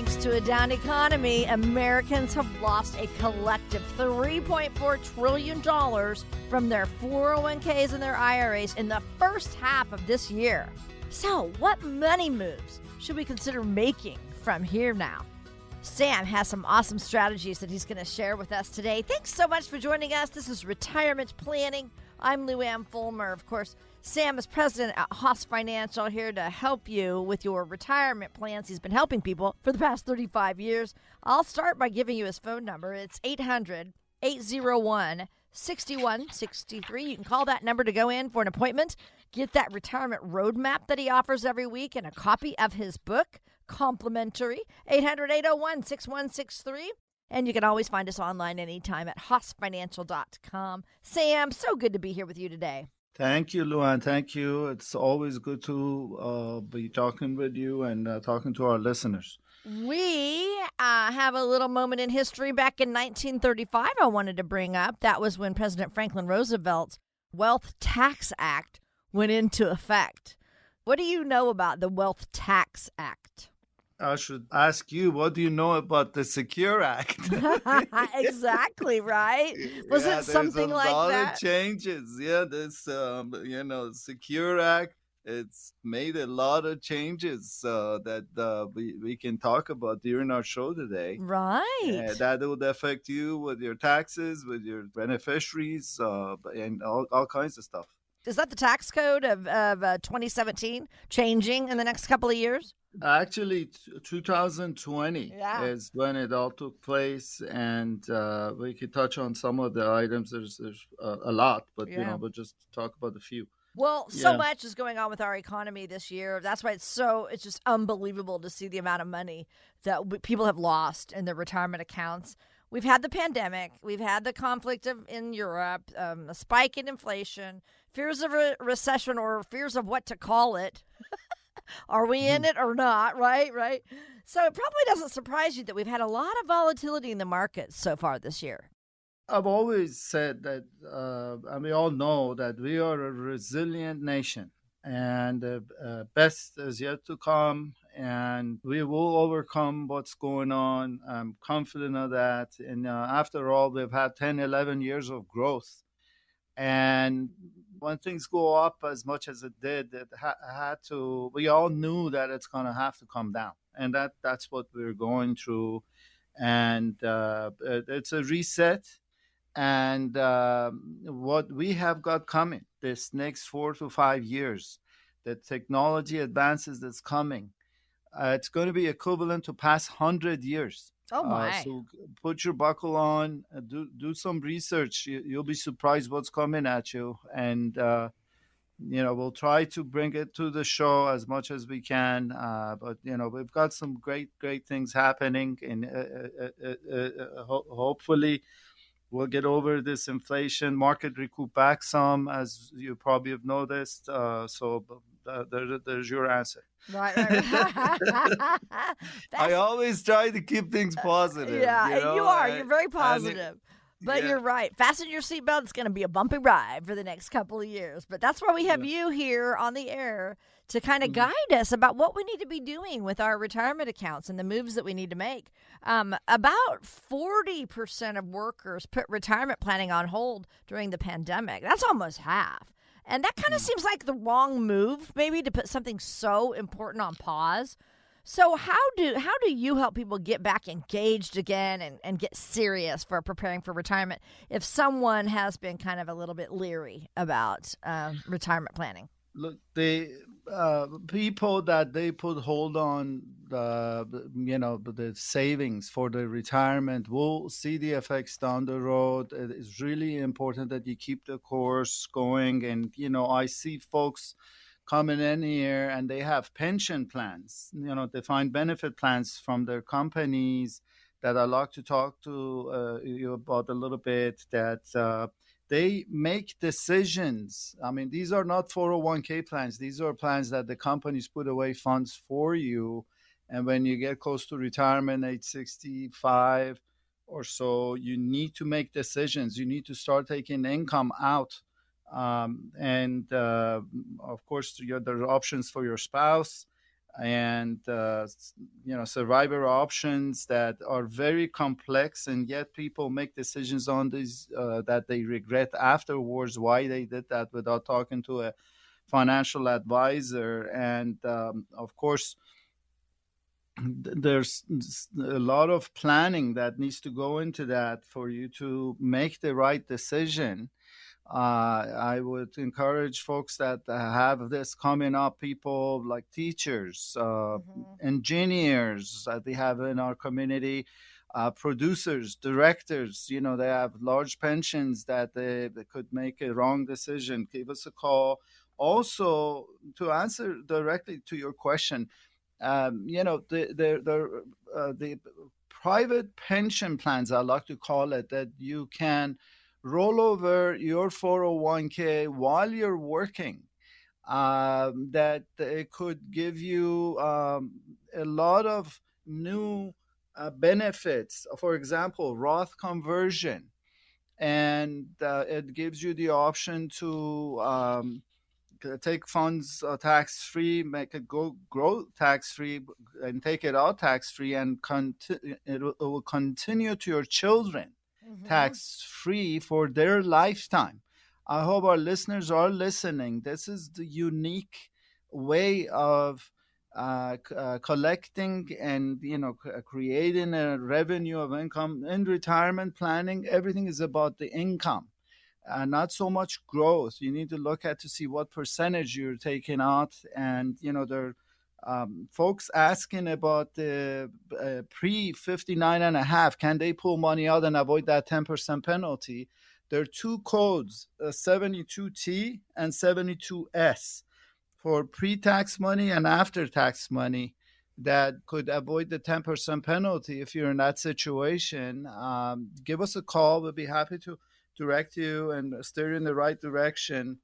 Thanks to a down economy, Americans have lost a collective $3.4 trillion from their 401ks and their IRAs in the first half of this year. So, what money moves should we consider making from here now? Sam has some awesome strategies that he's going to share with us today. Thanks so much for joining us. This is Retirement Planning. I'm Lou Ann Fulmer. Of course, Sam is president at Hoss Financial here to help you with your retirement plans. He's been helping people for the past 35 years. I'll start by giving you his phone number. It's 800 801 6163. You can call that number to go in for an appointment. Get that retirement roadmap that he offers every week and a copy of his book complimentary. 800 801 6163. And you can always find us online anytime at hossfinancial.com. Sam, so good to be here with you today. Thank you, Luan. Thank you. It's always good to uh, be talking with you and uh, talking to our listeners. We uh, have a little moment in history back in 1935 I wanted to bring up. That was when President Franklin Roosevelt's Wealth Tax Act went into effect. What do you know about the Wealth Tax Act? I should ask you, what do you know about the Secure Act? exactly right. Was yeah, it something like that? a lot that? of changes. Yeah, this um, you know Secure Act. It's made a lot of changes uh, that uh, we, we can talk about during our show today. Right. Uh, that would affect you with your taxes, with your beneficiaries, uh, and all, all kinds of stuff. Is that the tax code of, of uh, 2017 changing in the next couple of years? Actually, t- 2020 Yeah. is when it all took place, and uh, we could touch on some of the items. There's, there's uh, a lot, but you Yeah. know, but just talk about a few. Well, so Yeah. much is going on with our economy this year. That's why it's so it's just unbelievable to see the amount of money that w- people have lost in their retirement accounts. We've had the pandemic, we've had the conflict of, in Europe, um, a spike in inflation, fears of a recession or fears of what to call it. Are we in it or not? Right, right. So it probably doesn't surprise you that we've had a lot of volatility in the markets so far this year. I've always said that, uh, and we all know that we are a resilient nation, and the uh, best is yet to come, and we will overcome what's going on. I'm confident of that. And uh, after all, we've had 10, 11 years of growth. And when things go up as much as it did, it ha- had to, we all knew that it's going to have to come down. And that, that's what we're going through. And uh, it's a reset and um, what we have got coming this next four to five years, the technology advances that's coming, uh, it's going to be equivalent to past hundred years. Oh my. Uh, so put your buckle on, uh, do do some research. You, you'll be surprised what's coming at you, and uh, you know we'll try to bring it to the show as much as we can. Uh, but you know we've got some great great things happening, and uh, uh, uh, uh, ho- hopefully we'll get over this inflation. Market recoup back some, as you probably have noticed. Uh, so uh, there, there's your answer. Right, right, right. I always try to keep things positive. yeah, you, know, you are. and- You're very positive. But yeah. you're right. Fasten your seatbelt. It's going to be a bumpy ride for the next couple of years. But that's why we have you here on the air to kind of Mhm. guide us about what we need to be doing with our retirement accounts and the moves that we need to make. Um, about 40% of workers put retirement planning on hold during the pandemic. That's almost half. And that kind of seems like the wrong move, maybe, to put something so important on pause. So how do how do you help people get back engaged again and, and get serious for preparing for retirement if someone has been kind of a little bit leery about um, retirement planning? Look the uh, people that they put hold on the you know the savings for the retirement will see the effects down the road. It is really important that you keep the course going. And you know i see folks coming in here and they have pension plans you know defined benefit plans from their companies that i like to talk to uh, you about a little bit that uh, they make decisions. I mean, these are not 401k plans. These are plans that the companies put away funds for you. And when you get close to retirement, age 65 or so, you need to make decisions. You need to start taking income out. Um, and uh, of course, you there are options for your spouse. And uh, you know survivor options that are very complex and yet people make decisions on these uh, that they regret afterwards why they did that without talking to a financial advisor. And um, of course there's a lot of planning that needs to go into that for you to make the right decision uh, I would encourage folks that have this coming up, people like teachers, uh, mm-hmm. engineers that we have in our community, uh, producers, directors, you know, they have large pensions that they, they, could make a wrong decision. Give us a call. Also, to answer directly to your question, um, you know, the, the, the, uh, the private pension plans, I like to call it, that you can – roll over your 401k while you're working. Um, that it could give you um, a lot of new uh, benefits. For example, Roth conversion, and uh, it gives you the option to um, take funds uh, tax free, make it go grow tax free, and take it out tax free, and it will continue to your children mm-hmm. tax free for their lifetime. I hope our listeners are listening. This is the unique way of uh, uh, collecting and you know uh, creating a revenue of income in retirement planning. Everything is about the income, uh, not so much growth. You need to look at to see what percentage you're taking out, and you know there um, folks asking about the uh, pre 59 and a half can they pull money out and avoid that 10% penalty? There are two codes uh, 72t and 72s for pre-tax money and after-tax money that could avoid the 10% penalty if you're in that situation. Um, give us a call. We'll be happy to direct you and steer you in the right direction.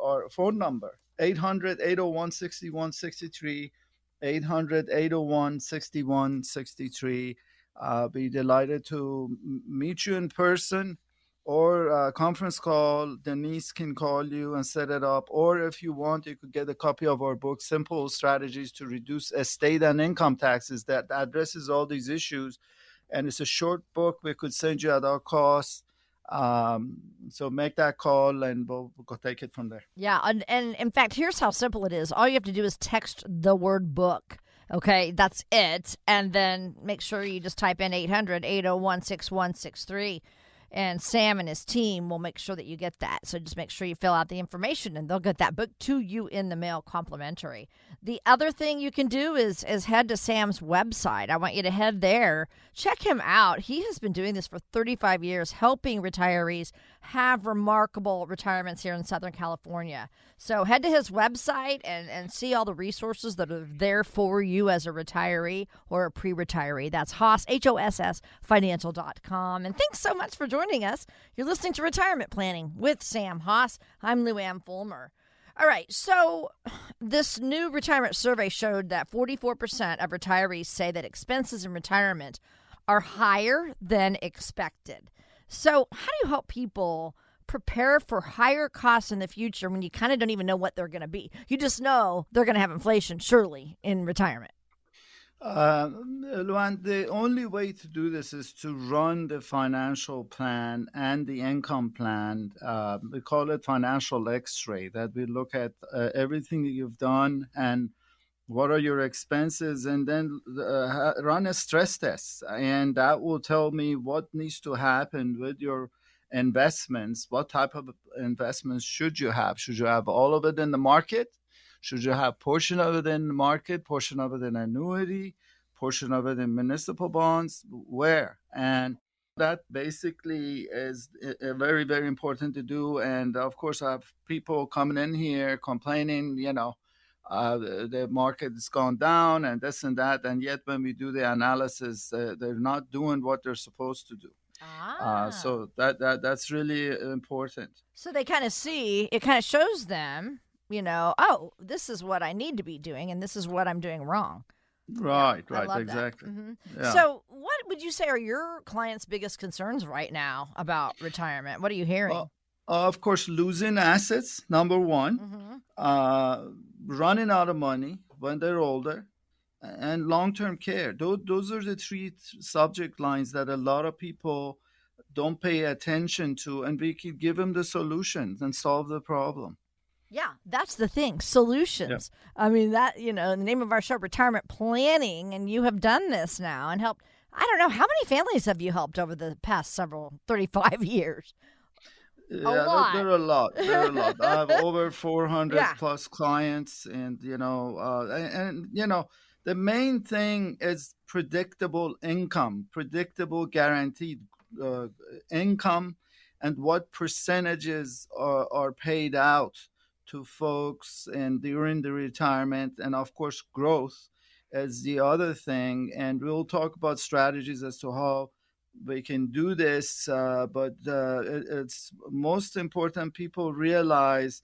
Our phone number 800 801 6163 800 801 6163 uh, be delighted to meet you in person or a conference call. Denise can call you and set it up. Or if you want you could get a copy of our book simple strategies to reduce estate and income taxes that addresses all these issues. And it's a short book. We could send you at our cost um, so make that call and we'll, we'll, go take it from there. Yeah. And, and in fact, here's how simple it is all you have to do is text the word book. Okay, that's it. And then make sure you just type in 800 801 6163 and Sam and his team will make sure that you get that. So just make sure you fill out the information and they'll get that book to you in the mail complimentary. The other thing you can do is is head to Sam's website. I want you to head there. Check him out. He has been doing this for 35 years, helping retirees have remarkable retirements here in Southern California. So head to his website and, and see all the resources that are there for you as a retiree or a pre-retiree. That's Hoss, H-O-S-S, financial.com. And thanks so much for joining us. You're listening to Retirement Planning with Sam Hoss. I'm Lou Ann Fulmer. All right, so this new retirement survey showed that 44% of retirees say that expenses in retirement are higher than expected. So, how do you help people prepare for higher costs in the future when you kind of don't even know what they're going to be? You just know they're going to have inflation, surely, in retirement. Uh, Luan, the only way to do this is to run the financial plan and the income plan. Uh, we call it financial X-ray. That we look at uh, everything that you've done and what are your expenses, and then uh, run a stress test, and that will tell me what needs to happen with your investments. What type of investments should you have? Should you have all of it in the market? Should you have portion of it in the market, portion of it in annuity, portion of it in municipal bonds? Where? And that basically is very, very important to do. And of course, I have people coming in here complaining, you know, uh, the market has gone down and this and that. And yet, when we do the analysis, uh, they're not doing what they're supposed to do. Ah. Uh, so that, that that's really important. So they kind of see it, kind of shows them you know, oh, this is what I need to be doing and this is what I'm doing wrong. Right, yeah, right, exactly. Mm-hmm. Yeah. So, what would you say are your clients' biggest concerns right now about retirement? What are you hearing? Well, of course, losing assets, number one, mm-hmm. uh, running out of money, when they're older and long-term care those, those are the three subject lines that a lot of people don't pay attention to and we can give them the solutions and solve the problem yeah, that's the thing. Solutions. Yeah. I mean, that, you know, in the name of our show, retirement planning, and you have done this now and helped. I don't know, how many families have you helped over the past several 35 years? Yeah, lot. There, there, are a lot. There are a lot. I have over 400 yeah. plus clients, and, you know, uh, and, and, you know, the main thing is predictable income, predictable guaranteed uh, income, and what percentages are, are paid out to folks and during the retirement and of course growth as the other thing and we'll talk about strategies as to how we can do this uh, but uh, it, it's most important people realize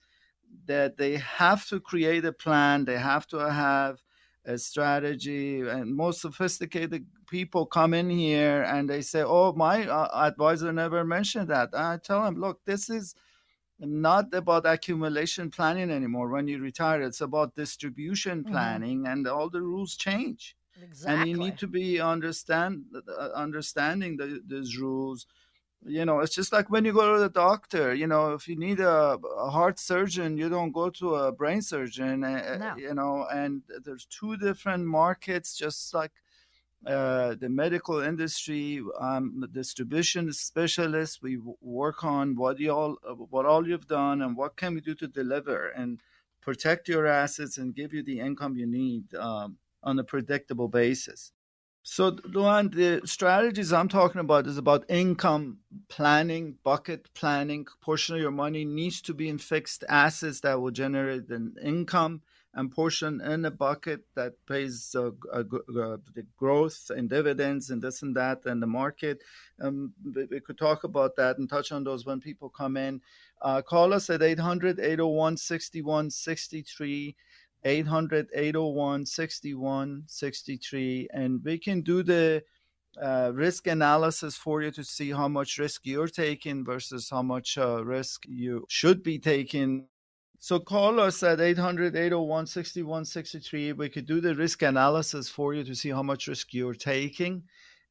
that they have to create a plan they have to have a strategy and most sophisticated people come in here and they say oh my uh, advisor never mentioned that and i tell them look this is not about accumulation planning anymore when you retire it's about distribution mm-hmm. planning mm-hmm. and all the rules change exactly. and you need to be understand uh, understanding the, these rules you know it's just like when you go to the doctor you know if you need a, a heart surgeon you don't go to a brain surgeon uh, no. you know and there's two different markets just like uh, the medical industry, um, distribution specialist. We work on what you all, what all you've done, and what can we do to deliver and protect your assets and give you the income you need um, on a predictable basis. So, Luan, the strategies I'm talking about is about income planning, bucket planning. Portion of your money needs to be in fixed assets that will generate an income and portion in a bucket that pays uh, uh, the growth and dividends and this and that and the market. Um, we, we, could talk about that and touch on those when people come in. Uh, call us at 800 801 6163. 800 801 6163 and we can do the uh, risk analysis for you to see how much risk you're taking versus how much uh, risk you should be taking so call us at 800 801 6163. We could do the risk analysis for you to see how much risk you're taking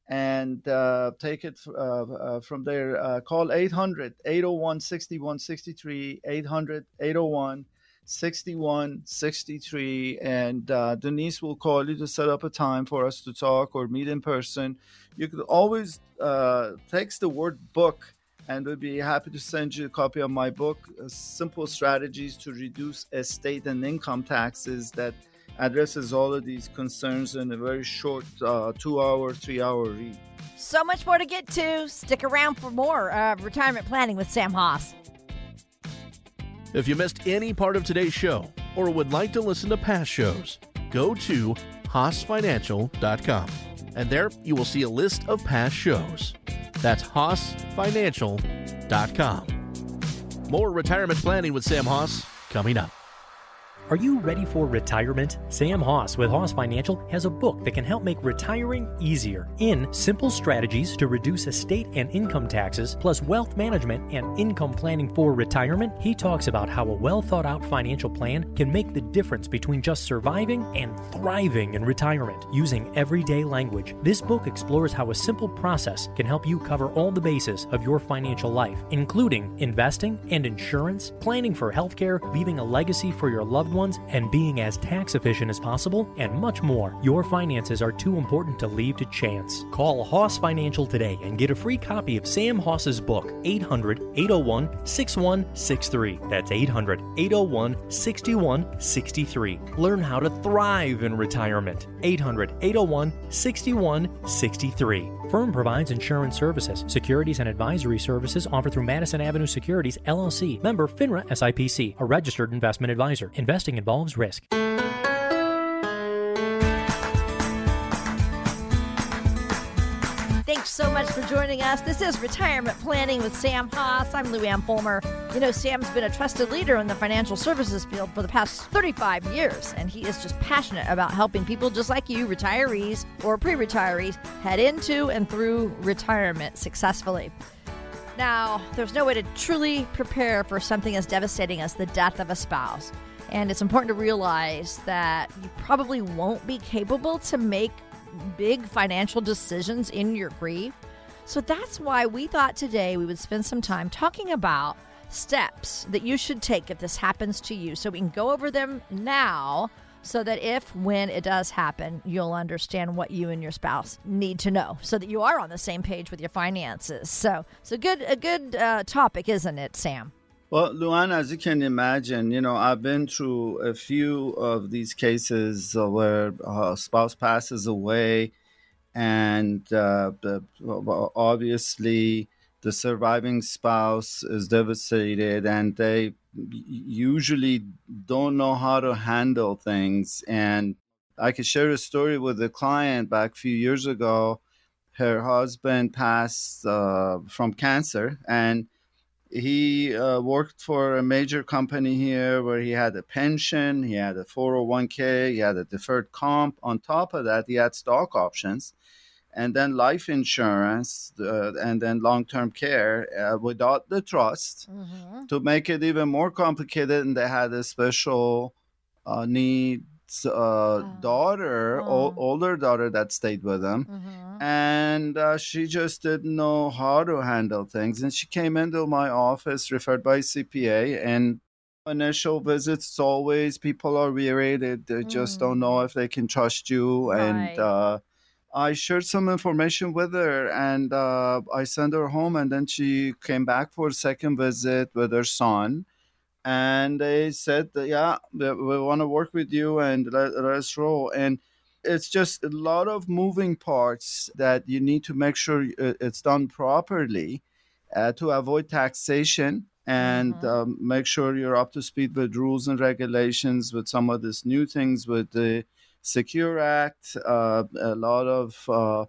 and uh, take it uh, uh, from there. Uh, call 800 801 6163, 800 801 6163. And uh, Denise will call you to set up a time for us to talk or meet in person. You could always uh, text the word book and we'll be happy to send you a copy of my book, uh, Simple Strategies to Reduce Estate and Income Taxes, that addresses all of these concerns in a very short uh, two hour, three hour read. So much more to get to. Stick around for more retirement planning with Sam Hoss. If you missed any part of today's show or would like to listen to past shows, go to HossFinancial.com and there you will see a list of past shows. That's HossFinancial.com. More retirement planning with Sam Hoss coming up. Are you ready for retirement? Sam Hoss with Hoss Financial has a book that can help make retiring easier. In Simple Strategies to Reduce Estate and Income Taxes, plus Wealth Management and Income Planning for Retirement, he talks about how a well thought out financial plan can make the difference between just surviving and thriving in retirement using everyday language. This book explores how a simple process can help you cover all the bases of your financial life, including investing and insurance, planning for healthcare, leaving a legacy for your loved ones and being as tax efficient as possible, and much more. Your finances are too important to leave to chance. Call Hoss Financial today and get a free copy of Sam Hoss's book, 800 801 6163. That's 800 801 6163. Learn how to thrive in retirement. 800 801 6163. Firm provides insurance services, securities, and advisory services offered through Madison Avenue Securities, LLC, member FINRA SIPC, a registered investment advisor. Investing involves risk. So much for joining us. This is Retirement Planning with Sam Hoss. I'm Lou Ann Fulmer. You know, Sam's been a trusted leader in the financial services field for the past 35 years, and he is just passionate about helping people just like you, retirees or pre retirees, head into and through retirement successfully. Now, there's no way to truly prepare for something as devastating as the death of a spouse. And it's important to realize that you probably won't be capable to make big financial decisions in your grief. So that's why we thought today we would spend some time talking about steps that you should take if this happens to you. So we can go over them now so that if when it does happen, you'll understand what you and your spouse need to know so that you are on the same page with your finances. So it's a good a good uh, topic, isn't it, Sam? Well, Luan, as you can imagine, you know, I've been through a few of these cases where a spouse passes away, and uh, obviously the surviving spouse is devastated, and they usually don't know how to handle things. And I could share a story with a client back a few years ago. Her husband passed uh, from cancer, and he uh, worked for a major company here where he had a pension, he had a 401k, he had a deferred comp. On top of that, he had stock options and then life insurance uh, and then long-term care uh, without the trust mm-hmm. to make it even more complicated and they had a special uh, daughter oh. older daughter that stayed with them mm-hmm. and uh, she just didn't know how to handle things and she came into my office referred by cpa and initial visits always people are weary they, they mm. just don't know mm. if they can trust you right. and uh, I shared some information with her and uh, I sent her home. And then she came back for a second visit with her son. And they said, Yeah, we want to work with you and let, let us roll. And it's just a lot of moving parts that you need to make sure it's done properly uh, to avoid taxation and mm-hmm. um, make sure you're up to speed with rules and regulations with some of these new things with the Secure Act. Uh, a lot of uh,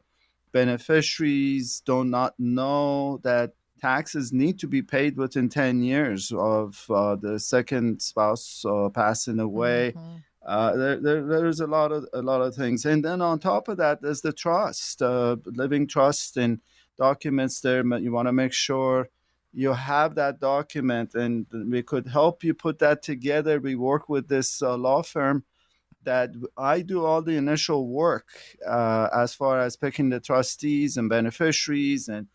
beneficiaries do not know that taxes need to be paid within 10 years of uh, the second spouse uh, passing away. Mm-hmm. Uh, there, there, there's a lot of a lot of things, and then on top of that, there's the trust, uh, living trust and documents. There, you want to make sure you have that document, and we could help you put that together. We work with this uh, law firm that I do all the initial work uh, as far as picking the trustees and beneficiaries and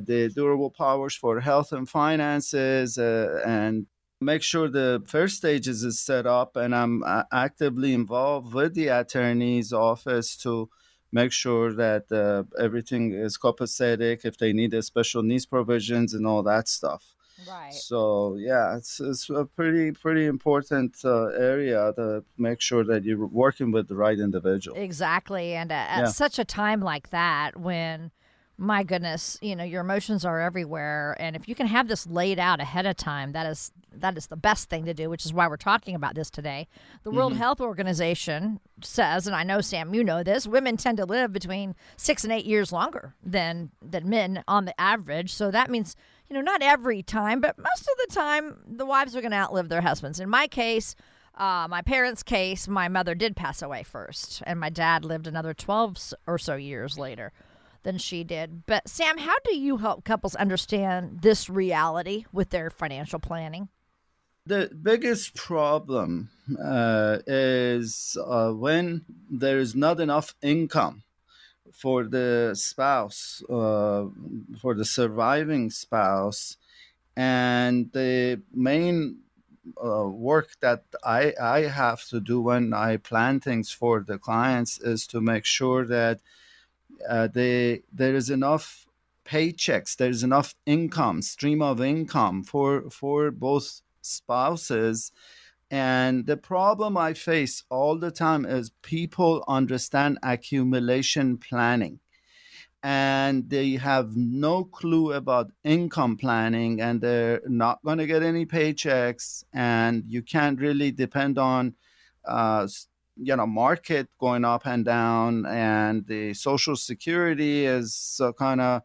the durable powers for health and finances uh, and make sure the first stages is set up and i'm uh, actively involved with the attorney's office to make sure that uh, everything is copacetic if they need a special needs provisions and all that stuff Right. So yeah, it's it's a pretty pretty important uh, area to make sure that you're working with the right individual. Exactly, and at, yeah. such a time like that when my goodness, you know, your emotions are everywhere and if you can have this laid out ahead of time, that is that is the best thing to do, which is why we're talking about this today. The mm-hmm. World Health Organization says, and I know Sam, you know this, women tend to live between 6 and 8 years longer than than men on the average. So that means you know, not every time, but most of the time, the wives are going to outlive their husbands. In my case, uh, my parents' case, my mother did pass away first, and my dad lived another 12 or so years later than she did. But, Sam, how do you help couples understand this reality with their financial planning? The biggest problem uh, is uh, when there is not enough income for the spouse, uh, for the surviving spouse, and the main uh, work that I, I have to do when I plan things for the clients is to make sure that uh, they, there is enough paychecks, there is enough income, stream of income for for both spouses. And the problem I face all the time is people understand accumulation planning. And they have no clue about income planning and they're not going to get any paychecks. And you can't really depend on uh, you know market going up and down and the social security is uh, kind of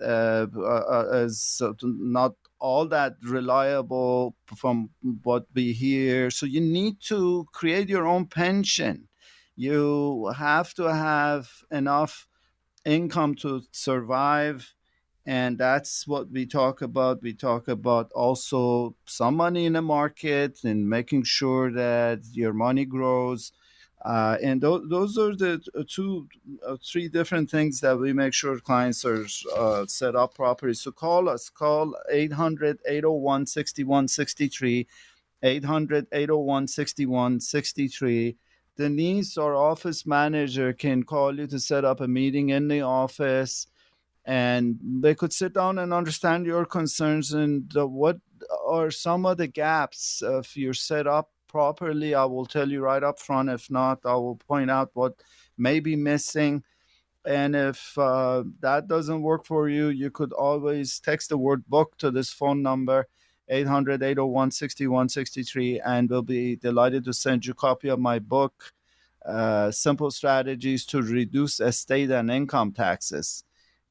uh, uh, is not all that reliable from what we hear. So you need to create your own pension. You have to have enough income to survive and that's what we talk about we talk about also some money in the market and making sure that your money grows uh, and th- those are the two uh, three different things that we make sure clients are uh, set up properly. So call us call 800 801 6163 800 801 6163 denise our office manager can call you to set up a meeting in the office and they could sit down and understand your concerns and uh, what are some of the gaps if you're set up properly i will tell you right up front. If not i will point out what may be missing. And if uh, that doesn't work for you you could always text the word book to this phone number 800 801 6163 and we'll be delighted to send you a copy of my book uh, simple strategies to reduce estate and income taxes.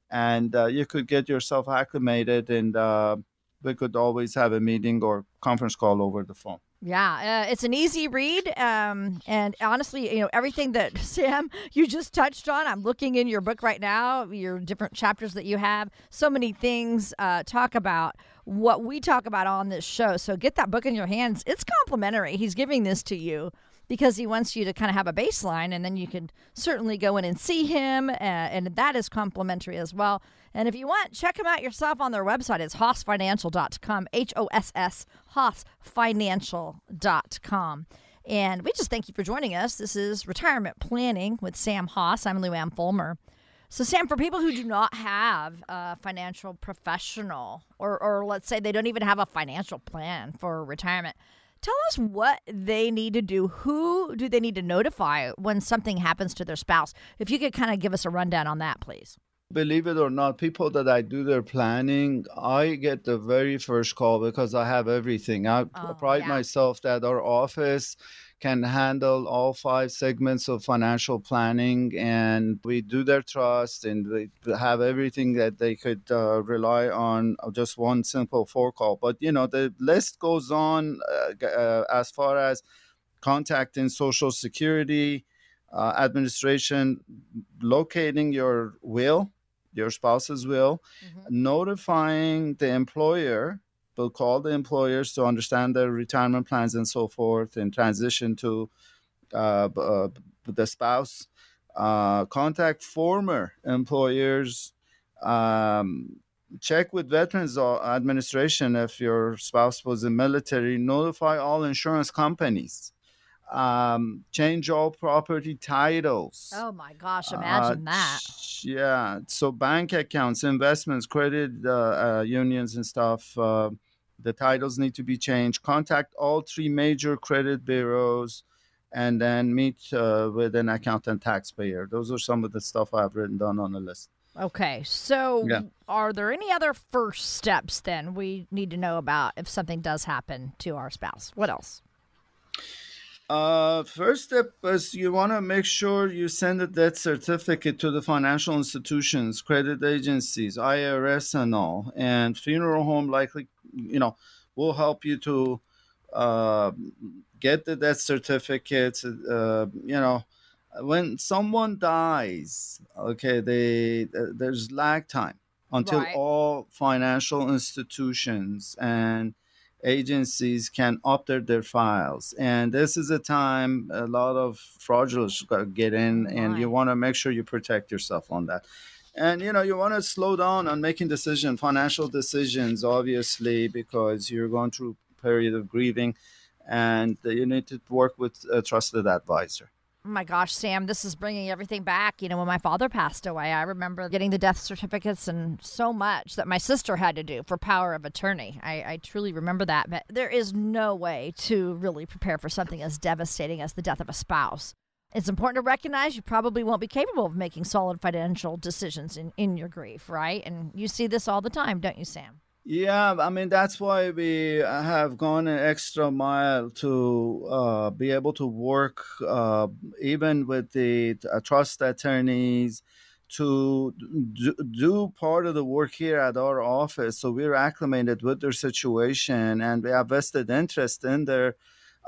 And uh, you could get yourself acclimated and uh, we could always have a meeting or conference call over the phone yeah, uh, it's an easy read. Um, and honestly, you know, everything that Sam, you just touched on, I'm looking in your book right now, your different chapters that you have. So many things uh, talk about what we talk about on this show. So get that book in your hands. It's complimentary. He's giving this to you because he wants you to kind of have a baseline and then you can certainly go in and see him uh, and that is complimentary as well. And if you want check him out yourself on their website. It's hossfinancial.com h-o-s-s hossfinancial.com and we just thank you for joining us. This is retirement planning with sam hoss i'm luann fulmer. So, Sam, for people who do not have a financial professional, or, or let's say they don't even have a financial plan for retirement, Tell us what they need to do. Who do they need to notify when something happens to their spouse? If you could kind of give us a rundown on that, please. Believe it or not, people that I do their planning, I get the very first call because I have everything. I oh, pride yeah. myself that our office can handle all five segments of financial planning and we do their trust and we have everything that they could uh, rely on just one simple phone call but you know the list goes on uh, uh, as far as contacting social security uh, administration locating your will your spouse's will mm-hmm. notifying the employer will call the employers to understand their retirement plans and so forth and transition to uh, uh, the spouse. Uh, contact former employers. Um, check with Veterans Administration if your spouse was in military. Notify all insurance companies. Um, change all property titles. Oh my gosh! Imagine uh, that. Yeah. So bank accounts, investments, credit uh, uh, unions, and stuff uh, the titles need to be changed. Contact all three major credit bureaus and then meet uh, with an accountant taxpayer. Those are some of the stuff I've written down on the list. Okay. So, yeah. are there any other first steps then we need to know about if something does happen to our spouse? What else? Uh, first step is you want to make sure you send a death certificate to the financial institutions, credit agencies, IRS, and all. And funeral home likely, you know, we'll help you to uh, get the death certificate. Uh, you know, when someone dies, okay, they there's lag time until right. all financial institutions and agencies can update their files. And this is a time a lot of fraudulence get in, and you want to make sure you protect yourself on that. And you know you want to slow down on making decisions, financial decisions, obviously, because you're going through a period of grieving, and you need to work with a trusted advisor. Oh my gosh, Sam, this is bringing everything back. You know, when my father passed away, I remember getting the death certificates and so much that my sister had to do for power of attorney. I, I truly remember that. But there is no way to really prepare for something as devastating as the death of a spouse. It's important to recognize you probably won't be capable of making solid financial decisions in, in your grief, right? And you see this all the time, don't you, Sam? Yeah, I mean that's why we have gone an extra mile to uh, be able to work uh, even with the uh, trust attorneys to do, do part of the work here at our office. So we're acclimated with their situation and we have vested interest in their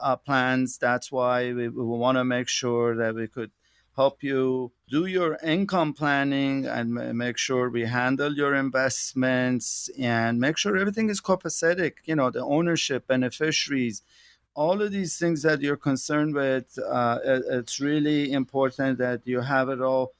uh, plans. That's why we, we want to make sure that we could help you do your income planning and make sure we handle your investments and make sure everything is copacetic you know the ownership beneficiaries all of these things that you're concerned with uh, it's really important that you have it all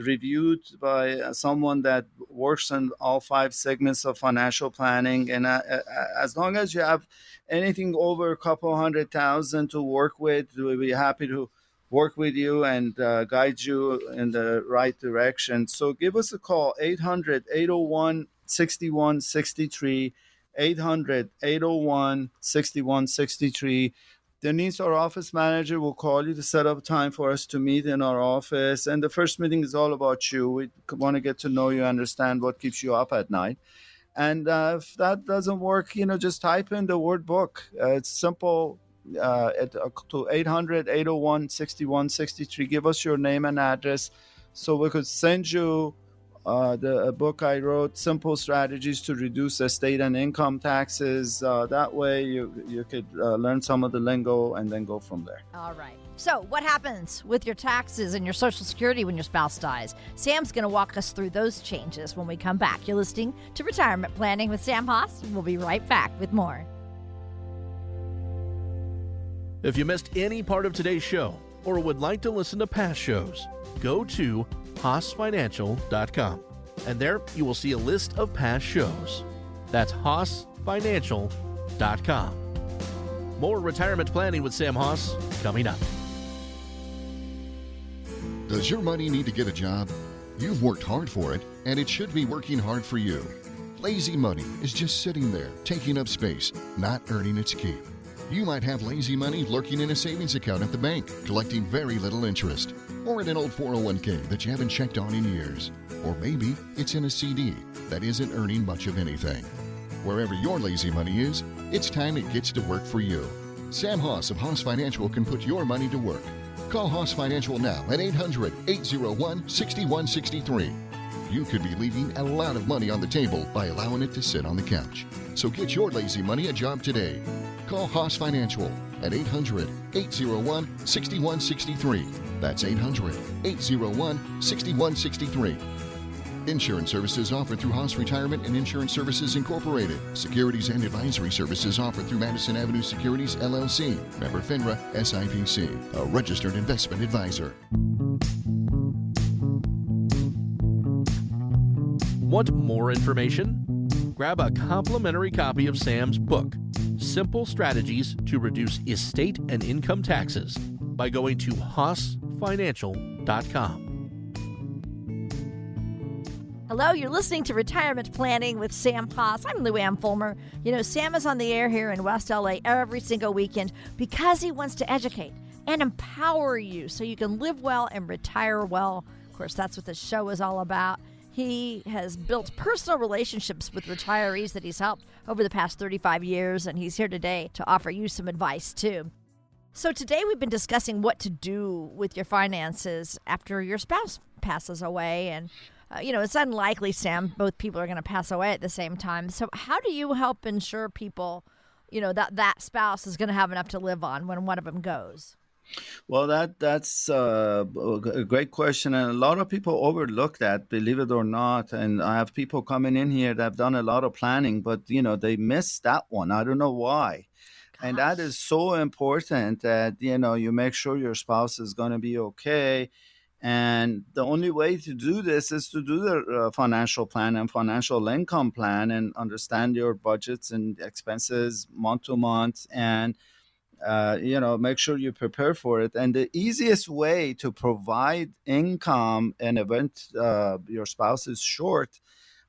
reviewed by someone that works on all five segments of financial planning. And uh, uh, as long as you have anything over a couple hundred thousand to work with, we'll be happy to work with you and uh, guide you in the right direction. So give us a call 800 801 6163. 800 801 6163 Denise, our office manager, will call you to set up time for us to meet in our office. And the first meeting is all about you. We want to get to know you, understand what keeps you up at night. And uh, if that doesn't work, you know, just type in the word book. Uh, it's simple. Uh, at, uh, to 800 801 6163. Give us your name and address so we could send you uh, the book I wrote, Simple Strategies to Reduce Estate and Income Taxes. Uh, that way, you you could uh, learn some of the lingo and then go from there. All right. So, what happens with your taxes and your Social Security when your spouse dies? Sam's going to walk us through those changes when we come back. You're listening to Retirement Planning with Sam Hoss. We'll be right back with more. If you missed any part of today's show or would like to listen to past shows, go to HossFinancial.com. And there you will see a list of past shows. That's HossFinancial.com. More retirement planning with Sam Hoss coming up. Does your money need to get a job? You've worked hard for it, and it should be working hard for you. Lazy money is just sitting there, taking up space, not earning its keep. You might have lazy money lurking in a savings account at the bank, collecting very little interest or in an old 401k that you haven't checked on in years. Or maybe it's in a CD that isn't earning much of anything. Wherever your lazy money is, it's time it gets to work for you. Sam Hoss of Hoss Financial can put your money to work. Call Hoss Financial now at 800 801 6163. You could be leaving a lot of money on the table by allowing it to sit on the couch. So get your lazy money a job today. Call Hoss Financial at 800 801 6163. That's 800 801 6163. Insurance services offered through Hoss Retirement and Insurance Services Incorporated. Securities and advisory services offered through Madison Avenue Securities LLC. Member FINRA SIPC, a registered investment advisor. Want more information? Grab a complimentary copy of Sam's book, Simple Strategies to Reduce Estate and Income Taxes, by going to Hoss financial.com. Hello, you're listening to Retirement Planning with Sam Hoss. I'm Lou Ann Fulmer. You know, Sam is on the air here in West LA every single weekend because he wants to educate and empower you so you can live well and retire well. Of course, that's what the show is all about. He has built personal relationships with retirees that he's helped over the past 35 years, and he's here today to offer you some advice too. So, today we've been discussing what to do with your finances after your spouse passes away. And, uh, you know, it's unlikely, Sam, both people are going to pass away at the same time. So, how do you help ensure people, you know, that that spouse is going to have enough to live on when one of them goes? Well, that that's uh, a great question, and a lot of people overlook that, believe it or not. And I have people coming in here that have done a lot of planning, but you know they miss that one. I don't know why and that is so important that you know you make sure your spouse is going to be okay and the only way to do this is to do the uh, financial plan and financial income plan and understand your budgets and expenses month to month and uh, you know make sure you prepare for it. And the easiest way to provide income in event uh, your spouse is short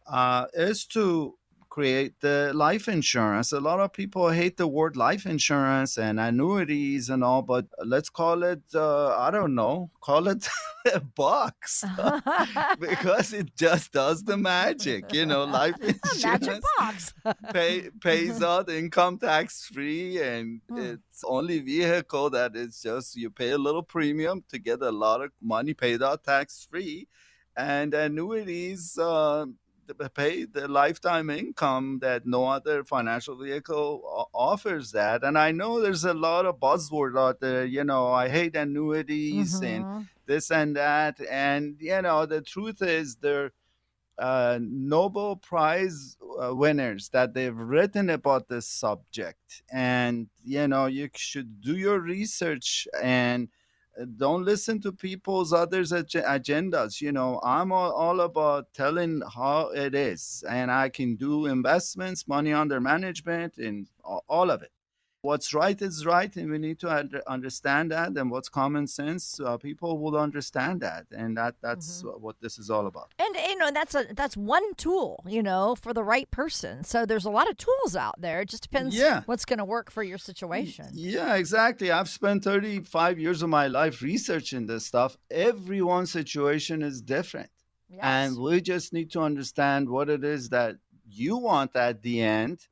uh, is to create the life insurance. A lot of people hate the word life insurance and annuities and all, but let's call it, uh, I don't know, call it a box because it just does the magic. You know, life insurance pay, pays out income tax free and hmm. it's only vehicle that is just you pay a little premium to get a lot of money paid out tax free. And annuities, uh, pay the lifetime income that no other financial vehicle offers that. And I know there's a lot of buzzword out there. You know, I hate annuities mm-hmm. and this and that. And, you know, the truth is, they're uh, Nobel Prize uh, winners that they've written about this subject. And, you know, you should do your research and don't listen to people's others ag- agendas you know i'm all, all, about telling how it is and i can do investments money under management and all of it what's right is right and we need to understand that and what's common sense uh, people will understand that and that that's mm-hmm. what this is all about. And you know that's a that's one tool you know for the right person. So there's a lot of tools out there. It just depends yeah. what's going to work for your situation. yeah exactly. I've spent 35 years of my life researching this stuff. Everyone's situation is different. Yes. and we just need to understand what it is that you want at the end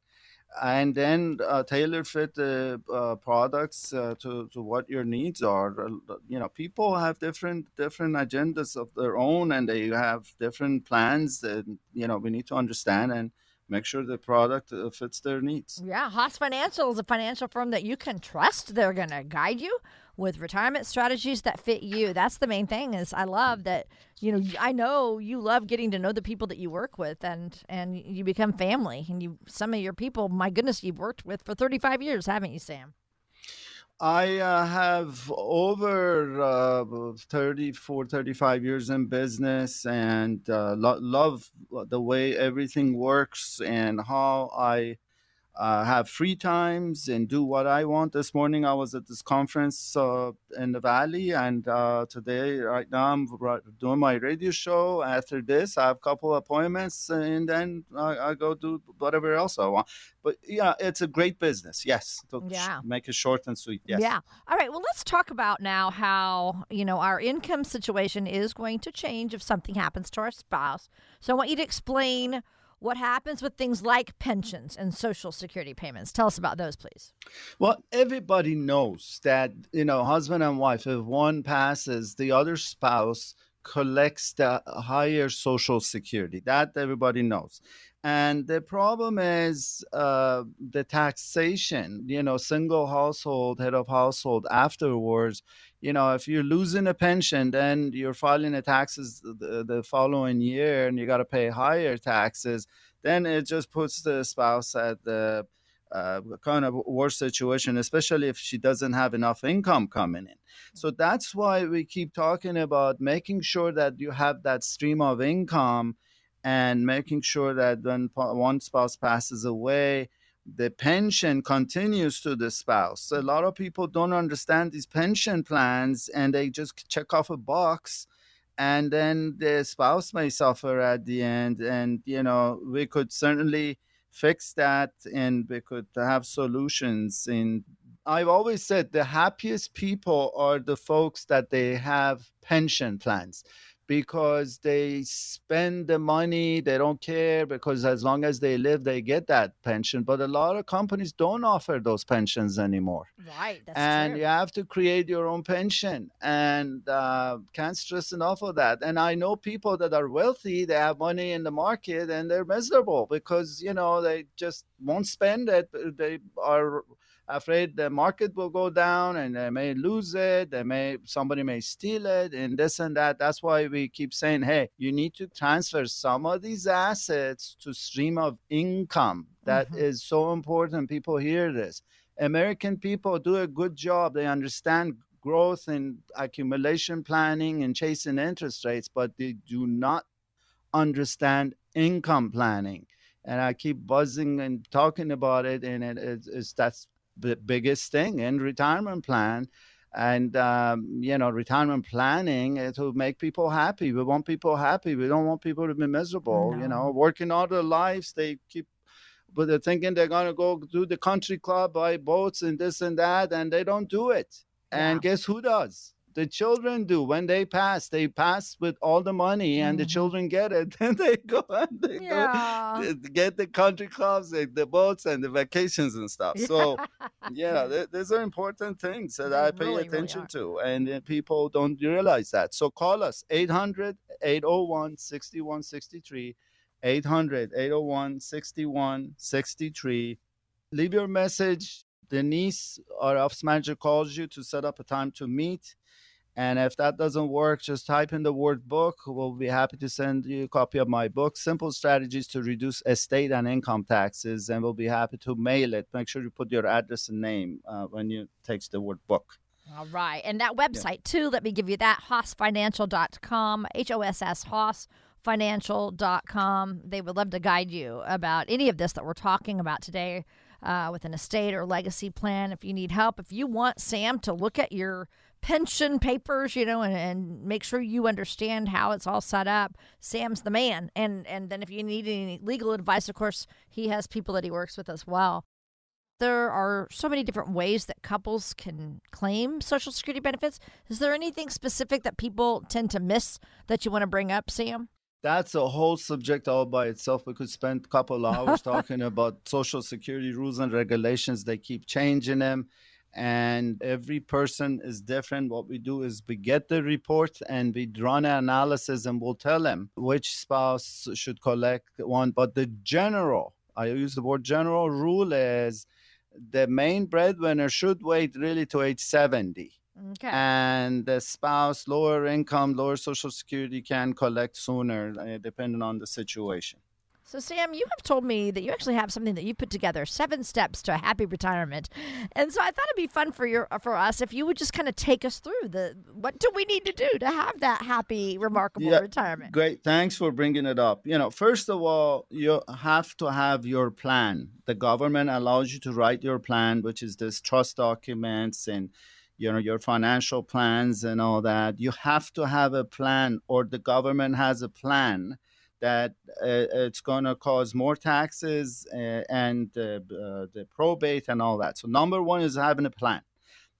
and then uh, tailor fit the uh, products uh, to, to what your needs are. Uh, you know people have different different agendas of their own and they have different plans and you know we need to understand and make sure the product uh, fits their needs. Yeah Hoss Financial is a financial firm that you can trust. They're going to guide you with retirement strategies that fit you. That's the main thing is I love that you know I know you love getting to know the people that you work with and and you become family and you some of your people my goodness you've worked with for 35 years haven't you Sam? I uh, have over uh, 34, 35 years in business and uh, lo- love the way everything works and how I uh, have free times and do what I want. This morning I was at this conference uh, in the valley, and uh, today, right now, I'm doing my radio show. After this, I have a couple appointments, and then I, I, go do whatever else I want. But yeah, it's a great business. Yes, to yeah. make it short and sweet. Yes. Yeah. All right. Well, let's talk about now how you know our income situation is going to change if something happens to our spouse. So I want you to explain what happens with things like pensions and social security payments. Tell us about those, please. Well, everybody knows that, you know, husband and wife, if one passes, the other spouse collects the higher social security. That everybody knows. And the problem is uh, the taxation, you know, single household, head of household afterwards. You know, if you're losing a pension, then you're filing the taxes the, the following year and you got to pay higher taxes. Then it just puts the spouse at the uh, kind of worse situation, especially if she doesn't have enough income coming in. So that's why we keep talking about making sure that you have that stream of income and making sure that when one spouse passes away, the pension continues to the spouse. A lot of people don't understand these pension plans and they just check off a box and then the spouse may suffer at the end. And, you know, we could certainly fix that and we could have solutions And I've always said the happiest people are the folks that they have pension plans because they spend the money they don't care because as long as they live they get that pension. But a lot of companies don't offer those pensions anymore. Right and true. you have to create your own pension. And uh, can't stress enough of that. And i know people that are wealthy they have money in the market and they're miserable because you know they just won't spend it. They are afraid the market will go down and they may lose it they may somebody may steal it and this and that. That's why we keep saying hey you need to transfer some of these assets to stream of income. That mm-hmm. is so important. People hear this. American people do a good job. They understand growth and accumulation planning and chasing interest rates but they do not understand income planning. And I keep buzzing and talking about it, and it is that's the biggest thing in retirement plan. And um, you know retirement planning to make people happy. We want people happy. We don't want people to be miserable no. you know working all their lives. They keep but they're thinking they're going to go do the country club buy boats and this and that and they don't do it. And guess who does the children do. When they pass they pass with all the money and mm-hmm. the children get it. Then they go and they yeah. go get the country clubs the boats and the vacations and stuff. So yeah these are important things that they i pay really, attention really to and people don't realize that. So call us 800 801 6163 800 801 6163 leave your message. Denise, our office manager, calls you to set up a time to meet And if that doesn't work, just type in the word book. We'll be happy to send you a copy of my book, Simple Strategies to Reduce Estate and Income Taxes. And we'll be happy to mail it. Make sure you put your address and name uh, when you text the word book. All right. And that website, yeah. too, let me give you that hossfinancial.com, H O S S, hossfinancial.com. They would love to guide you about any of this that we're talking about today uh, with an estate or legacy plan. If you need help, if you want Sam to look at your pension papers, you know, and, and make sure you understand how it's all set up. Sam's the man. And and then if you need any legal advice, of course, he has people that he works with as well. There are so many different ways that couples can claim Social Security benefits. Is there anything specific that people tend to miss that you want to bring up, Sam? That's a whole subject all by itself. We could spend a couple hours talking about Social Security rules and regulations. They keep changing them and every person is different. What we do is we get the report and we run an analysis and we'll tell them which spouse should collect one. But the general, I use the word general rule is the main breadwinner should wait really to age 70. Okay. And the spouse, lower income, lower social security can collect sooner, uh, depending on the situation. So, Sam, you have told me that you actually have something that you put together, seven steps to a happy retirement, and so I thought it'd be fun for your for us if you would just kind of take us through the what do we need to do to have that happy, remarkable yeah, retirement. Great, thanks for bringing it up. You know, first of all, you have to have your plan. The government allows you to write your plan, which is this trust documents and you know your financial plans and all that. You have to have a plan, or the government has a plan that uh, it's going to cause more taxes uh, and uh, the probate and all that. So, number one is having a plan.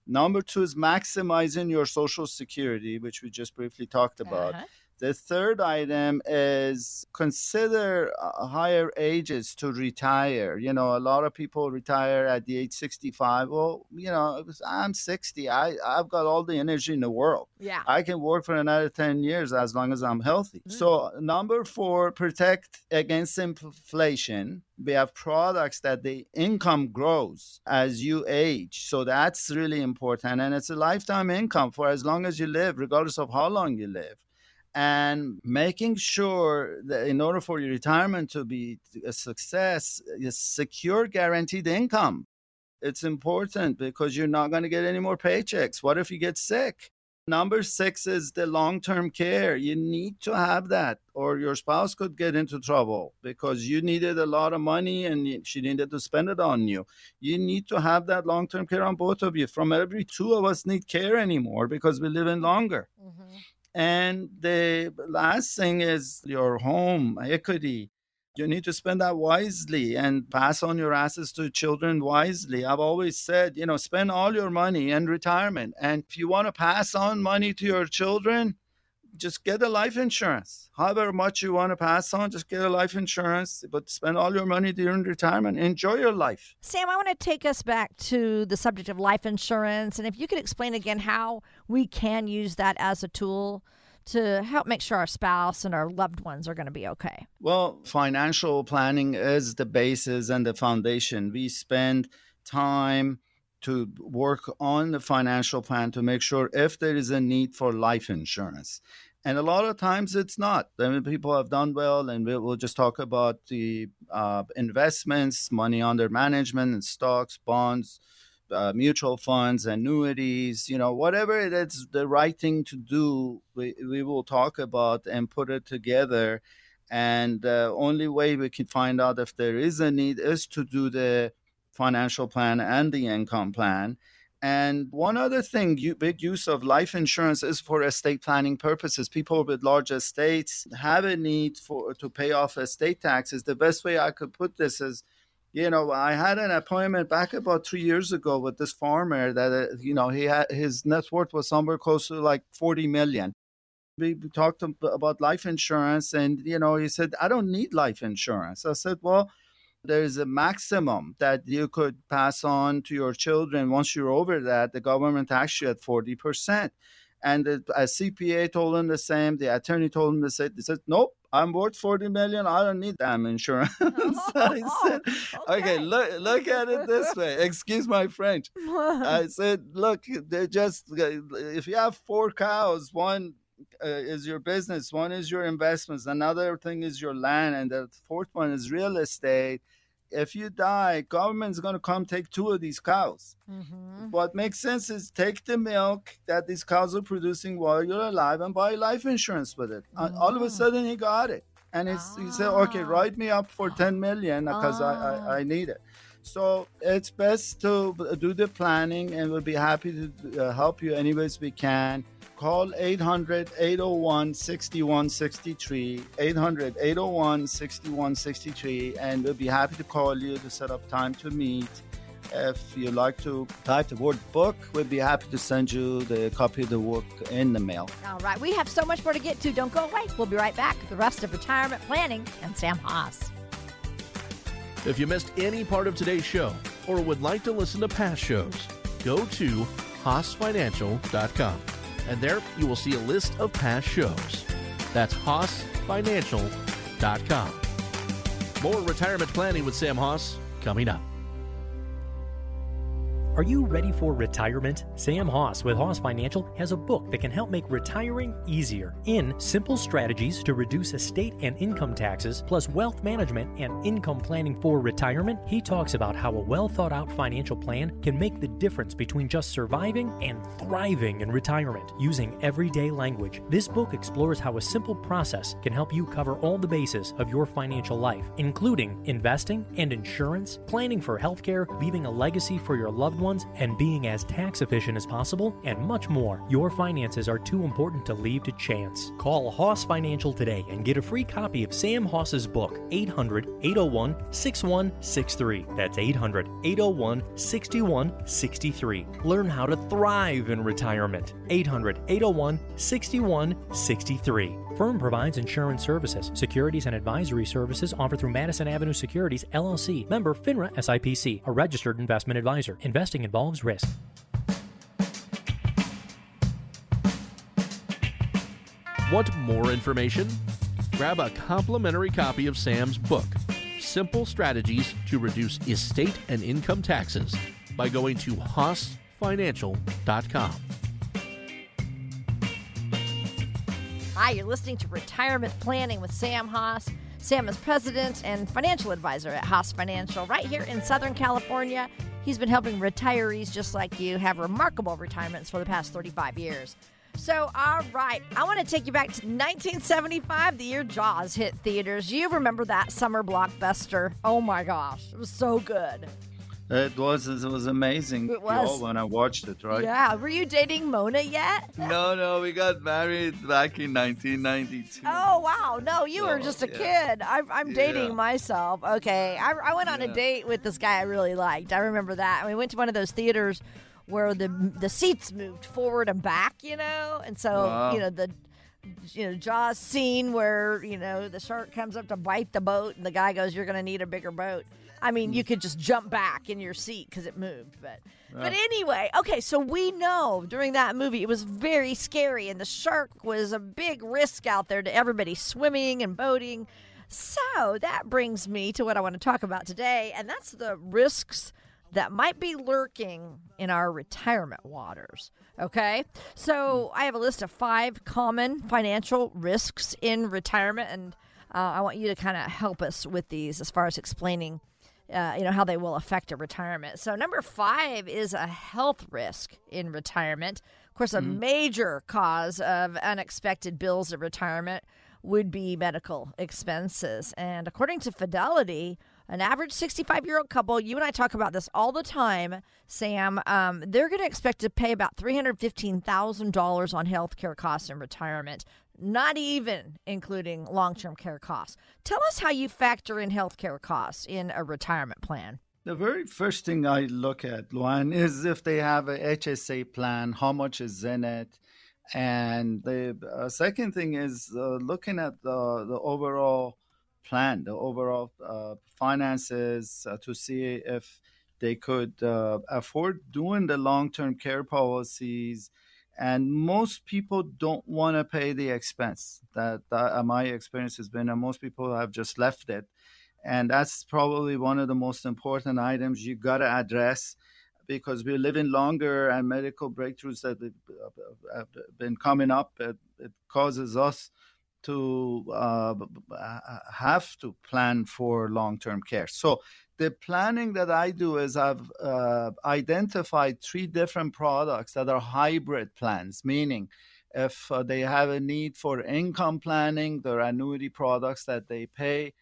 Number two is maximizing your social security, which we just briefly talked about. Uh-huh. The third item is consider uh, higher ages to retire. You know, a lot of people retire at the age 65. Well, you know, I'm 60. I, I've got all the energy in the world. Yeah. I can work for another 10 years as long as I'm healthy. Mm-hmm. So, number four, protect against inflation. We have products that the income grows as you age. So, that's really important. And it's a lifetime income for as long as you live, regardless of how long you live and making sure that in order for your retirement to be a success is secure guaranteed income. It's important because you're not going to get any more paychecks. What if you get sick? Number six is the long-term care. You need to have that or your spouse could get into trouble because you needed a lot of money and she needed to spend it on you. You need to have that long-term care on both of you. From every two of us need care anymore because we live in longer. Mm-hmm. And the last thing is your home equity. You need to spend that wisely and pass on your assets to children wisely. I've always said, you know, spend all your money in retirement. And if you want to pass on money to your children, just get a life insurance. However much you want to pass on, just get a life insurance, but spend all your money during retirement. Enjoy your life. Sam, I want to take us back to the subject of life insurance. And if you could explain again how we can use that as a tool to help make sure our spouse and our loved ones are going to be okay. Well, financial planning is the basis and the foundation. We spend time to work on the financial plan to make sure if there is a need for life insurance and a lot of times it's not. I mean, people have done well, and we'll, just talk about the uh, investments, money under management, and stocks, bonds, uh, mutual funds, annuities, you know, whatever it is the right thing to do, we, we will talk about and put it together. And the only way we can find out if there is a need is to do the financial plan and the income plan and one other thing, you, big use of life insurance is for estate planning purposes. People with large estates have a need for to pay off estate taxes. The best way I could put this is, you know, I had an appointment back about three years ago with this farmer that uh, you know he had his net worth was somewhere close to like forty million. We talked about life insurance, and you know, he said, "I don't need life insurance." I said, "Well." There's a maximum that you could pass on to your children. Once you're over that, the government tax you at 40%. And the, a CPA told him the same. The attorney told him the same. They said, nope, I'm worth 40 million. I don't need damn insurance. so I said, okay. okay, look, look at it this way. Excuse my French. I said, look, they just, if you have four cows, one uh, is your business, one is your investments, another thing is your land, and the fourth one is real estate if you die, government's going to come take two of these cows. Mm-hmm. What makes sense is take the milk that these cows are producing while you're alive and buy life insurance with it. Mm-hmm. All of a mm. sudden, he got it. And ah. he said, okay, ah. write me up for 10 million because ah. I, I, I, need it. So it's best to do the planning and we'll be happy to uh, help you any ways we can. Call 800 801 6163 800 801 6163 and we'll be happy to call you to set up time to meet. If you like to type the word book we'll be happy to send you the copy of the book in the mail. All right we have so much more to get to. Don't go away. We'll be right back with the rest of retirement planning and sam Hoss if you missed any part of today's show or would like to listen to past shows go to hossfinancial.com and there you will see a list of past shows. That's HossFinancial.com. More retirement planning with Sam Hoss coming up. Are you ready for retirement? Sam Hoss with Hoss Financial has a book that can help make retiring easier in simple strategies to reduce estate and income taxes, plus wealth management and income planning for retirement. He talks about how a well thought out financial plan can make the difference between just surviving and thriving in retirement using everyday language. This book explores how a simple process can help you cover all the bases of your financial life, including investing and insurance, planning for healthcare, leaving a legacy for your loved ones ones and being as tax efficient as possible, and much more. Your finances are too important to leave to chance. Call Hoss Financial today and get a free copy of Sam Hoss's book, 800 801 6163. That's 800 801 6163. Learn how to thrive in retirement. 800 801 6163. Firm provides insurance services. Securities and advisory services offered through Madison Avenue Securities, LLC. Member FINRA SIPC, a registered investment advisor. Investing involves risk. Want more information? Grab a complimentary copy of Sam's book, Simple Strategies to Reduce Estate and Income Taxes, by going to HossFinancial.com. Hi, you're listening to Retirement Planning with Sam Hoss. Sam is president and financial advisor at Hoss Financial right here in Southern California. He's been helping retirees just like you have remarkable retirements for the past 35 years. So, all right, I want to take you back to 1975, the year Jaws hit theaters. You remember that summer blockbuster? Oh my gosh, it was so good. It was it was amazing. It was when I watched it, right? Yeah. Were you dating Mona yet? No, no. We got married back in 1992. Oh wow! No, you so, were just a yeah. kid. I, I'm, dating yeah. myself. Okay. I, I went on yeah. a date with this guy I really liked. I remember that. And we went to one of those theaters where the the seats moved forward and back. You know, and so wow. you know the you know Jaws scene where you know the shark comes up to bite the boat and the guy goes, "You're going to need a bigger boat." I mean, you could just jump back in your seat because it moved. But but anyway, okay. So we know during that movie it was very scary, and the shark was a big risk out there to everybody swimming and boating. So that brings me to what I want to talk about today, and that's the risks that might be lurking in our retirement waters. Okay, so I have a list of five common financial risks in retirement, and uh, I want you to kind of help us with these as far as explaining uh, you know how they will affect a retirement. So number five is a health risk in retirement. Of course, a mm-hmm. major cause of unexpected bills of retirement would be medical expenses. And according to Fidelity, an average 65 year old couple, you and I talk about this all the time, Sam, um, they're going to expect to pay about $315,000 on health care costs in retirement not even including long term care costs. Tell us how you factor in health care costs in a retirement plan. The very first thing I look at, Lou Ann, is if they have a HSA plan, how much is in it. And the uh, second thing is uh, looking at the, the overall plan, the overall uh, finances uh, to see if they could uh, afford doing the long term care policies and most people don't want to pay the expense. That, that uh, my experience has been, and most people have just left it, and that's probably one of the most important items you got to address because we're living longer and medical breakthroughs that have been coming up. It, it causes us to uh, have to plan for long-term care. So the planning that I do is I've uh, identified three different products that are hybrid plans, meaning if uh, they have a need for income planning, there are annuity products that they pay.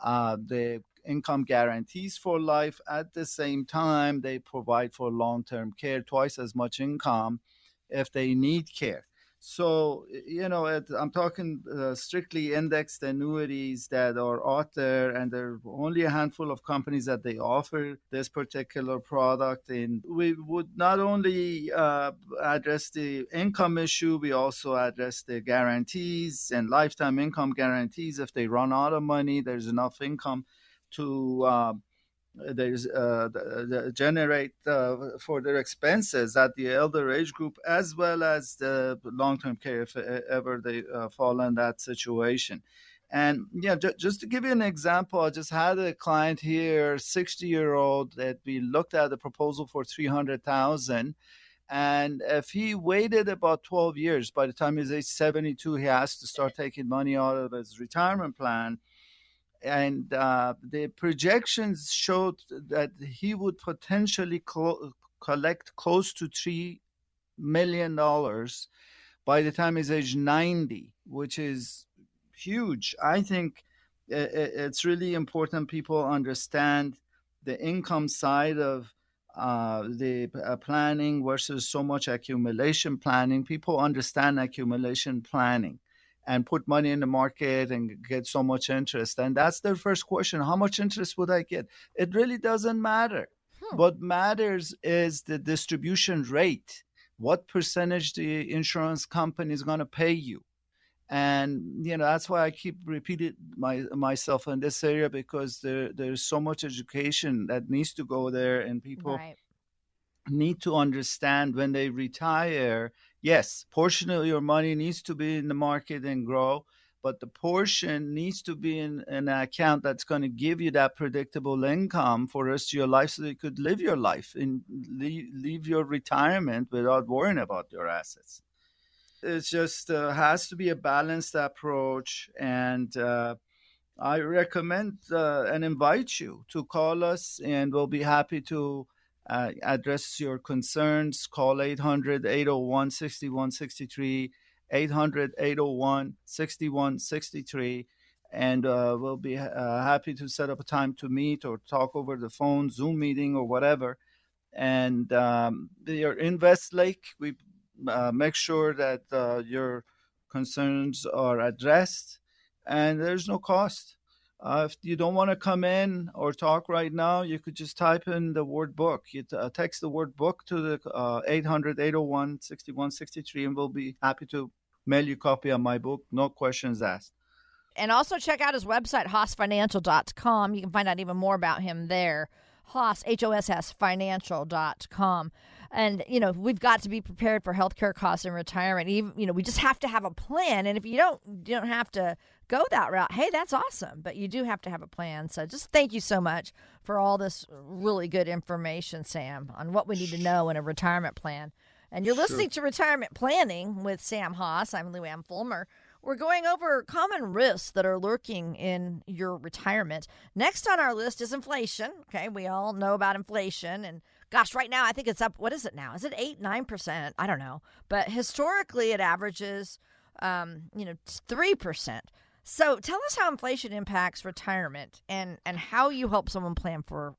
Uh, the income guarantees for life. At the same time, they provide for long term care, twice as much income if they need care. So, you know, I'm talking uh, strictly indexed annuities that are out there, and there are only a handful of companies that they offer this particular product. And we would not only uh, address the income issue, we also address the guarantees and lifetime income guarantees. If they run out of money, there's enough income to uh, there's uh, generate uh, for their expenses at the elder age group as well as the long-term care if ever they uh, fall in that situation. And yeah just to give you an example i just had a client here 60 year old that we looked at the proposal for 300000 and if he waited about 12 years by the time he's age 72 he has to start taking money out of his retirement plan and uh, the projections showed that he would potentially co- collect close to three million dollars by the time he's age 90 which is huge. I think it's really important people understand the income side of uh, the uh, planning versus so much accumulation planning. People understand accumulation planning and put money in the market and get so much interest. And that's their first question how much interest would I get? It really doesn't matter. Hmm. What matters is the distribution rate. What percentage the insurance company is going to pay you? And you know that's why I keep repeating my myself in this area because there there's so much education that needs to go there, and people right. need to understand when they retire yes, portion of your money needs to be in the market and grow, but the portion needs to be in, in an account that's going to give you that predictable income for the rest of your life so that you could live your life and leave, leave your retirement without worrying about your assets. It just uh, has to be a balanced approach and uh, I recommend uh, and invite you to call us, and we'll be happy to uh, address your concerns. Call 800 801 6163, 800 801 6163, and uh, we'll be uh, happy to set up a time to meet or talk over the phone, Zoom meeting, or whatever. And um, your Invest Lake, we uh, make sure that uh, your concerns are addressed, and there's no cost. Uh, if you don't want to come in or talk right now, you could just type in the word book. You uh, text the word book to the uh, 800 801 6163, and we'll be happy to mail you a copy of my book. No questions asked. And also check out his website, hossfinancial.com. You can find out even more about him there. Hoss, H O S S, financial.com. And, you know, we've got to be prepared for healthcare costs in retirement. Even, you know, we just have to have a plan. And if you don't, you don't have to go that route, hey, that's awesome. But you do have to have a plan. So just thank you so much for all this really good information, Sam, on what we need to know in a retirement plan. And you're listening to Retirement Planning with Sam Hoss. I'm Lou Ann Fulmer. We're going over common risks that are lurking in your retirement. Next on our list is inflation. Okay, we all know about inflation. And gosh, right now I think it's up. What is it now? Is it 8, 9%? I don't know. But historically, it averages, um, you know, 3%. So tell us how inflation impacts retirement and, and how you help someone plan for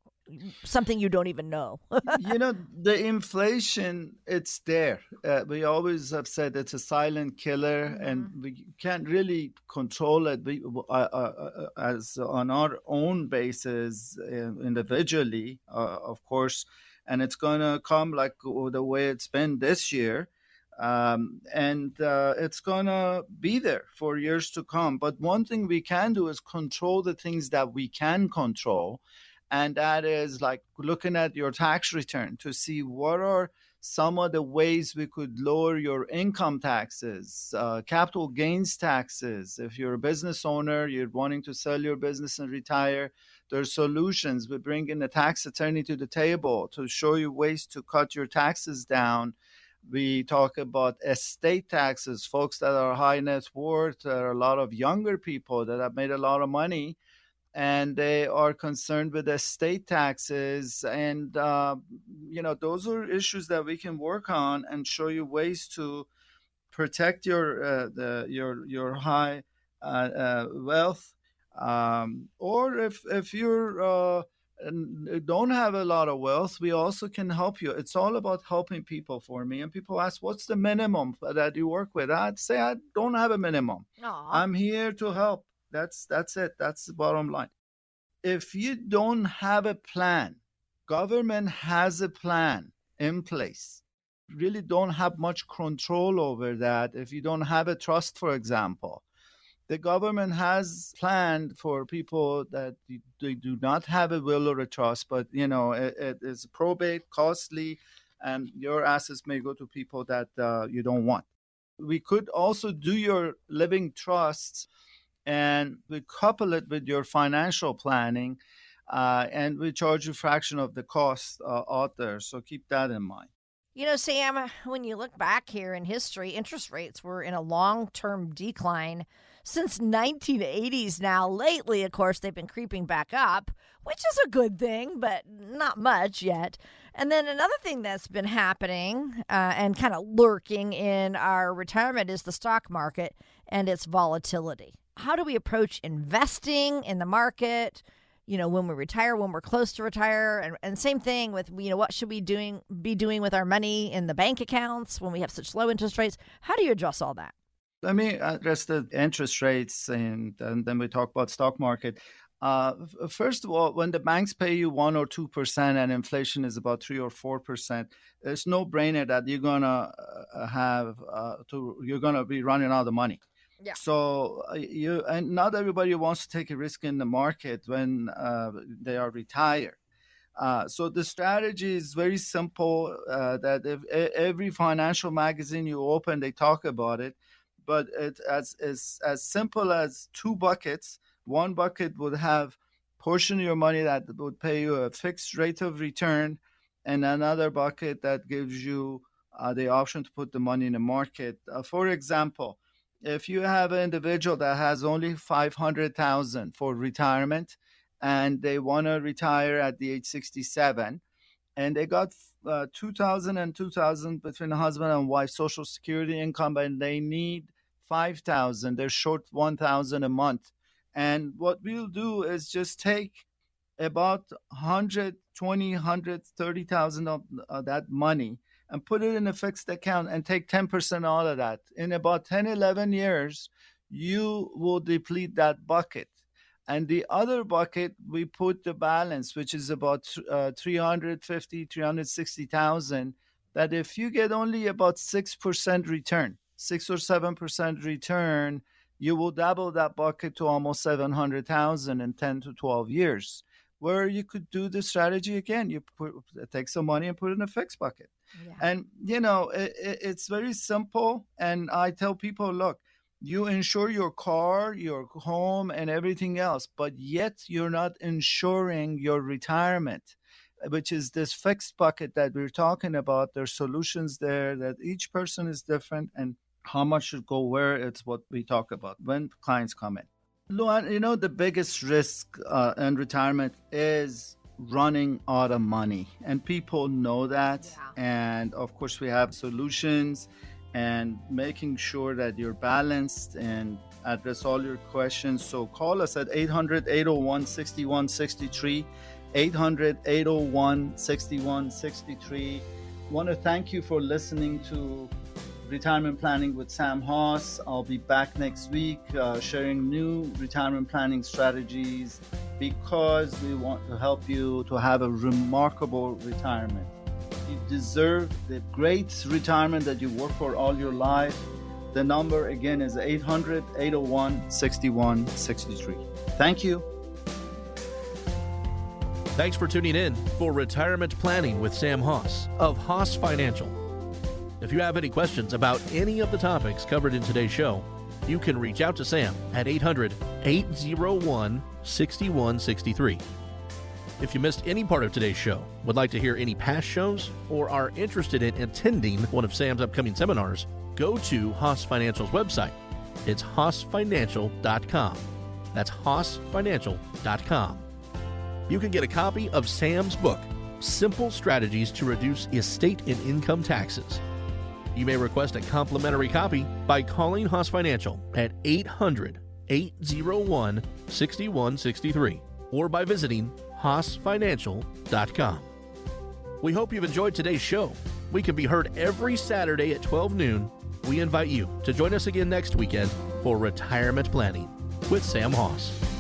something you don't even know. you know, the inflation, it's there. Uh, we always have said it's a silent killer mm-hmm. and we can't really control it we, uh, uh, uh, as on our own basis uh, individually, uh, of course. And it's going to come like the way it's been this year um, and uh, it's gonna be there for years to come. But one thing we can do is control the things that we can control, and that is like looking at your tax return to see what are some of the ways we could lower your income taxes, uh, capital gains taxes. If you're a business owner, you're wanting to sell your business and retire, there are solutions. We bring in a tax attorney to the table to show you ways to cut your taxes down. We talk about estate taxes, folks that are high net worth. There are a lot of younger people that have made a lot of money and they are concerned with estate taxes. And uh, you know those are issues that we can work on and show you ways to protect your uh, the, your your high uh, uh wealth. Um, or if if you're uh, don't have a lot of wealth we also can help you. It's all about helping people for me. And people ask what's the minimum that you work with? I'd say i don't have a minimum. Aww. i'm here to help that's that's it. That's the bottom line. If you don't have a plan, government has a plan in place. Really don't have much control over that. If you don't have a trust, for example, the government has planned for people that they do not have a will or a trust, but you know it, it is probate, costly, and your assets may go to people that uh, you don't want. We could also do your living trusts and we couple it with your financial planning uh, and we charge you a fraction of the cost uh, out there so keep that in mind. You know sam when you look back here in history interest rates were in a long-term decline since 1980s now lately of course they've been creeping back up which is a good thing but not much yet. And then another thing that's been happening uh, and kind of lurking in our retirement is the stock market and its volatility how do we approach investing in the market? You know, when we retire, when we're close to retire, and, and same thing with you know what should we doing be doing with our money in the bank accounts when we have such low interest rates? How do you address all that? Let me address the interest rates, and, and then we talk about stock market. Uh, first of all, when the banks pay you one or two percent and inflation is about three or four percent, it's no brainer that you're gonna uh, have uh, to you're gonna be running out of money. Yeah. So uh, you and not everybody wants to take a risk in the market when uh, they are retired. Uh, so the strategy is very simple. Uh, that if every financial magazine you open, they talk about it, but it as as as simple as two buckets. One bucket would have portion of your money that would pay you a fixed rate of return, and another bucket that gives you uh, the option to put the money in the market. Uh, for example, if you have an individual that has only 500,000 for retirement and they want to retire at the age 67 and they got uh, 2000 and 2000 between husband and wife social security income and they need 5000 they're short 1000 a month. And what we'll do is just take about 120 130000 of uh, that money and put it in a fixed account and take 10% out of that. In about 10, 11 years, you will deplete that bucket. And the other bucket, we put the balance, which is about uh, 350, 360,000, that if you get only about 6% return, 6 or 7% return, you will double that bucket to almost 700,000 in 10 to 12 years. Where you could do the strategy again, you put, take some money and put it in a fixed bucket. Yeah. And, you know, it, it's very simple. And I tell people, look, you insure your car, your home, and everything else, but yet you're not insuring your retirement, which is this fixed bucket that we're talking about. There's solutions there that each person is different and how much should go where, it's what we talk about when clients come in. Lou Ann, you know, the biggest risk uh, in retirement is running out of money and people know that. Yeah. and of course we have solutions and making sure that you're balanced and address all your questions. So call us at 800-801-6163 800-801-6163 want to thank you for listening to retirement planning with sam Hoss. i'll be back next week uh, sharing new retirement planning strategies because we want to help you to have a remarkable retirement. You deserve the great retirement that you work for all your life. The number again is 800 801 6163. Thank you. Thanks for tuning in for Retirement Planning with Sam Hoss of Hoss Financial. If you have any questions about any of the topics covered in today's show, you can reach out to Sam at 800 801 6163. If you missed any part of today's show, would like to hear any past shows, or are interested in attending one of Sam's upcoming seminars, go to Hoss Financial's website. It's hossfinancial.com. That's hossfinancial.com. You can get a copy of Sam's book, Simple Strategies to Reduce Estate and Income Taxes. You may request a complimentary copy by calling Hoss Financial at 800 801 6163 or by visiting hossfinancial.com. We hope you've enjoyed today's show. We can be heard every Saturday at 12 noon. We invite you to join us again next weekend for Retirement Planning with Sam Hoss.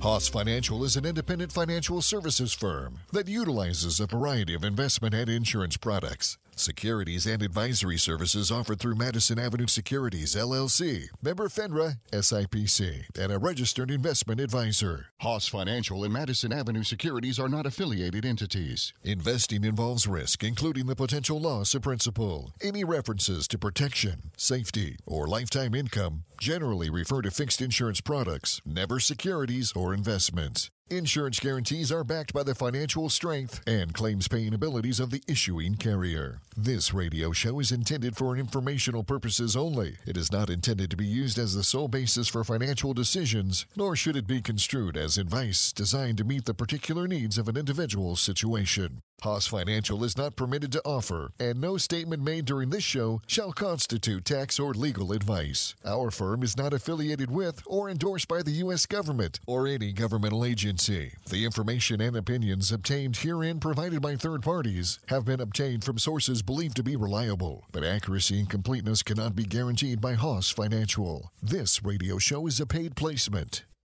Hoss Financial is an independent financial services firm that utilizes a variety of investment and insurance products. Securities and advisory services offered through Madison Avenue Securities, LLC, member FINRA, SIPC, and a registered investment advisor. Hoss Financial and Madison Avenue Securities are not affiliated entities. Investing involves risk, including the potential loss of principal. Any references to protection, safety, or lifetime income generally refer to fixed insurance products, never securities or investments. Insurance guarantees are backed by the financial strength and claims paying abilities of the issuing carrier. This radio show is intended for informational purposes only. It is not intended to be used as the sole basis for financial decisions, nor should it be construed as advice designed to meet the particular needs of an individual's situation. Hoss Financial is not permitted to offer, and no statement made during this show shall constitute tax or legal advice. Our firm is not affiliated with or endorsed by the U.S. government or any governmental agency. The information and opinions obtained herein provided by third parties have been obtained from sources believed to be reliable, but accuracy and completeness cannot be guaranteed by Hoss Financial. This radio show is a paid placement.